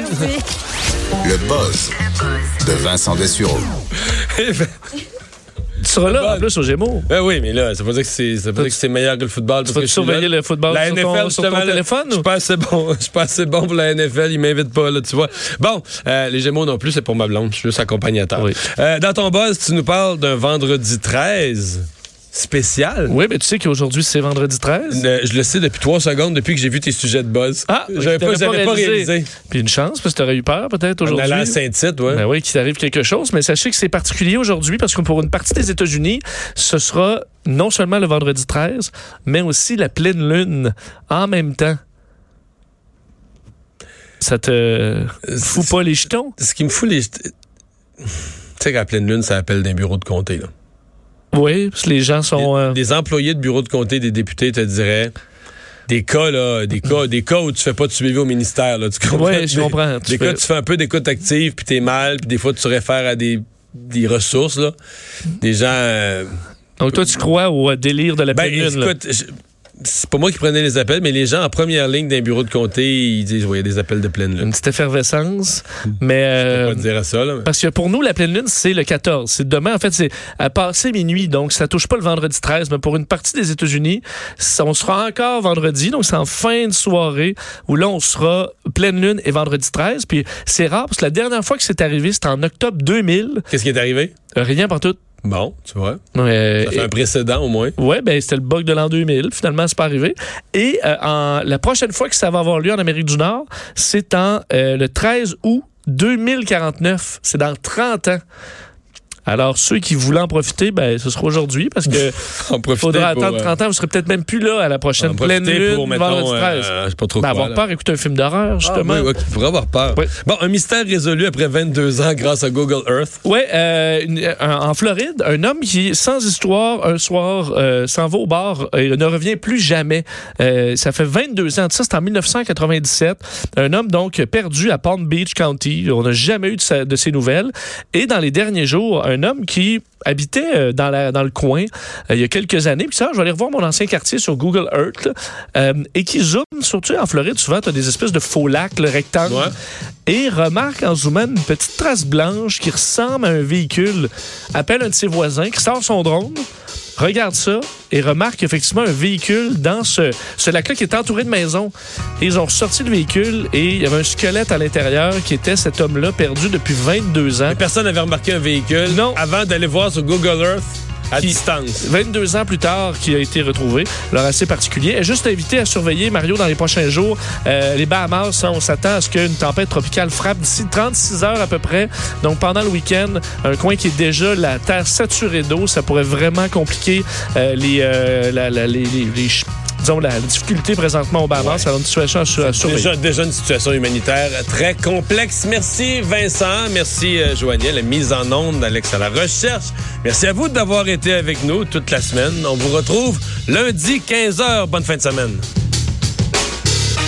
Le buzz de Vincent Dessureau. Tu seras là, en plus, au Gémeaux. Ben oui, mais là, ça veut dire que c'est, ça veut dire que c'est meilleur que le football. Tu vas je surveiller le football La sur NFL, ton, sur ton téléphone? Je ou? suis pas assez bon. Je suis pas assez bon pour la NFL. Ils m'invitent pas, là, tu vois. Bon, euh, les Gémeaux non plus, c'est pour ma blonde. Je suis juste accompagnateur. Oui. Euh, dans ton buzz, tu nous parles d'un vendredi 13 spécial. Oui, mais tu sais qu'aujourd'hui, c'est vendredi 13. Euh, je le sais depuis trois secondes, depuis que j'ai vu tes sujets de buzz. Ah, j'avais pas, pas réalisé. Puis une chance, parce que tu aurais eu peur peut-être aujourd'hui. à Saint-Tite, ouais. Ben oui, qu'il arrive quelque chose, mais sachez que c'est particulier aujourd'hui parce que pour une partie des États-Unis, ce sera non seulement le vendredi 13, mais aussi la pleine lune en même temps. Ça te fout pas les jetons? Ce qui me fout les. Tu sais qu'à pleine lune, ça appelle d'un bureau de comté, là. Oui, parce que les gens sont... euh, Des employés de bureau de comté, des députés te diraient des cas là, des cas, des cas où tu fais pas de suivi au ministère là, tu comprends? Ouais, je comprends. Tu Des fais- cas où tu fais un peu d'écoute active puis t'es mal, puis des fois tu réfères à des des ressources là, des gens. euh, Donc toi, tu crois au euh, délire de la ben là. écoute, je- c'est pas moi qui prenais les appels, mais les gens en première ligne d'un bureau de comté, ils disent ouais, il y a des appels de pleine lune. Une petite effervescence, mais... Je euh, peux pas dire à ça là. mais- Parce que pour nous, la pleine lune, c'est le 14. C'est demain, en fait, c'est à passer minuit. Donc, ça touche pas le vendredi 13. Mais pour une partie des États-Unis, on sera encore vendredi. Donc, c'est en fin de soirée où là, on sera pleine lune et vendredi 13. Puis, c'est rare parce que la dernière fois que c'est arrivé, c'était en octobre 2000. Qu'est-ce qui est arrivé? Rien par tout. Bon, tu vois, Euh, ça fait un précédent au moins. Ouais, ben c'était le bug de l'an 2000. Finalement, c'est pas arrivé. Et euh, en, la prochaine fois que ça va avoir lieu en Amérique du Nord, c'est en euh, le 13 août 2049. C'est dans 30 ans. Alors, ceux qui voulaient en profiter, ben, ce sera aujourd'hui parce que En faudra pour, attendre euh, 30 ans. Vous serez peut-être même plus là à la en prochaine pleine profiter lune, pour, mettons, vendredi 13. euh, pas trop Ben, quoi, avoir là. peur, écouter un film d'horreur, justement. Ah, oui, oui, tu pourrais avoir peur. Oui. Bon, un mystère résolu après 22 ans grâce à Google Earth. Ouais, euh, un- en Floride, un homme qui, sans histoire, un soir, euh, s'en va au bar et ne revient plus jamais. Euh, ça fait 22 ans ça, c'est en 1997. Un homme donc perdu à Palm Beach County. On n'a jamais eu de, sa- de ses nouvelles. Et dans les derniers jours, un homme qui habitait euh, dans, la, dans le coin euh, il y a quelques années. Puis ça, je vais aller revoir mon ancien quartier sur Google Earth. là, euh, et qui zoome, surtout en Floride, souvent, tu as des espèces de faux lacs, le rectangle. Ouais. Et remarque en zoomant une petite trace blanche qui ressemble à un véhicule. Appelle un de ses voisins qui sort son drone, regarde ça et remarque effectivement un véhicule dans ce, ce lac-là qui est entouré de maisons. Et ils ont ressorti le véhicule et il y avait un squelette à l'intérieur qui était cet homme-là perdu depuis 22 ans. Personne n'avait remarqué un véhicule Non. avant d'aller voir sur Google Earth à Qui- distance. 22 ans plus tard, qui a été retrouvé. Alors, assez particulier. Et juste invité à surveiller, Mario, dans les prochains jours, euh, les Bahamas, on s'attend à ce qu'une tempête tropicale frappe d'ici 36 heures à peu près. Donc, pendant le week-end, un coin qui est déjà la terre saturée d'eau, ça pourrait vraiment compliquer euh, les, euh, la- la- les, les- les disons, la, la difficulté présentement aux Bahamas. Alors, une situation à. Déjà, déjà une situation humanitaire très complexe. Merci Vincent, merci euh, Joanie, la mise en onde, Alex à la recherche. Merci à vous d'avoir été avec nous toute la semaine. On vous retrouve lundi 15h. Bonne fin de semaine.